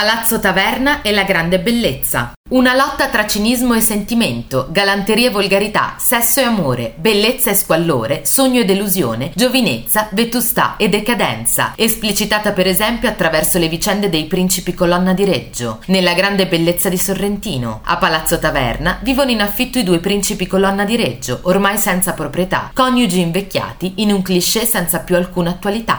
Palazzo Taverna e la grande bellezza. Una lotta tra cinismo e sentimento, galanteria e volgarità, sesso e amore, bellezza e squallore, sogno e delusione, giovinezza, vetustà e decadenza, esplicitata per esempio attraverso le vicende dei principi colonna di Reggio. Nella grande bellezza di Sorrentino, a Palazzo Taverna, vivono in affitto i due principi colonna di Reggio, ormai senza proprietà, coniugi invecchiati, in un cliché senza più alcuna attualità.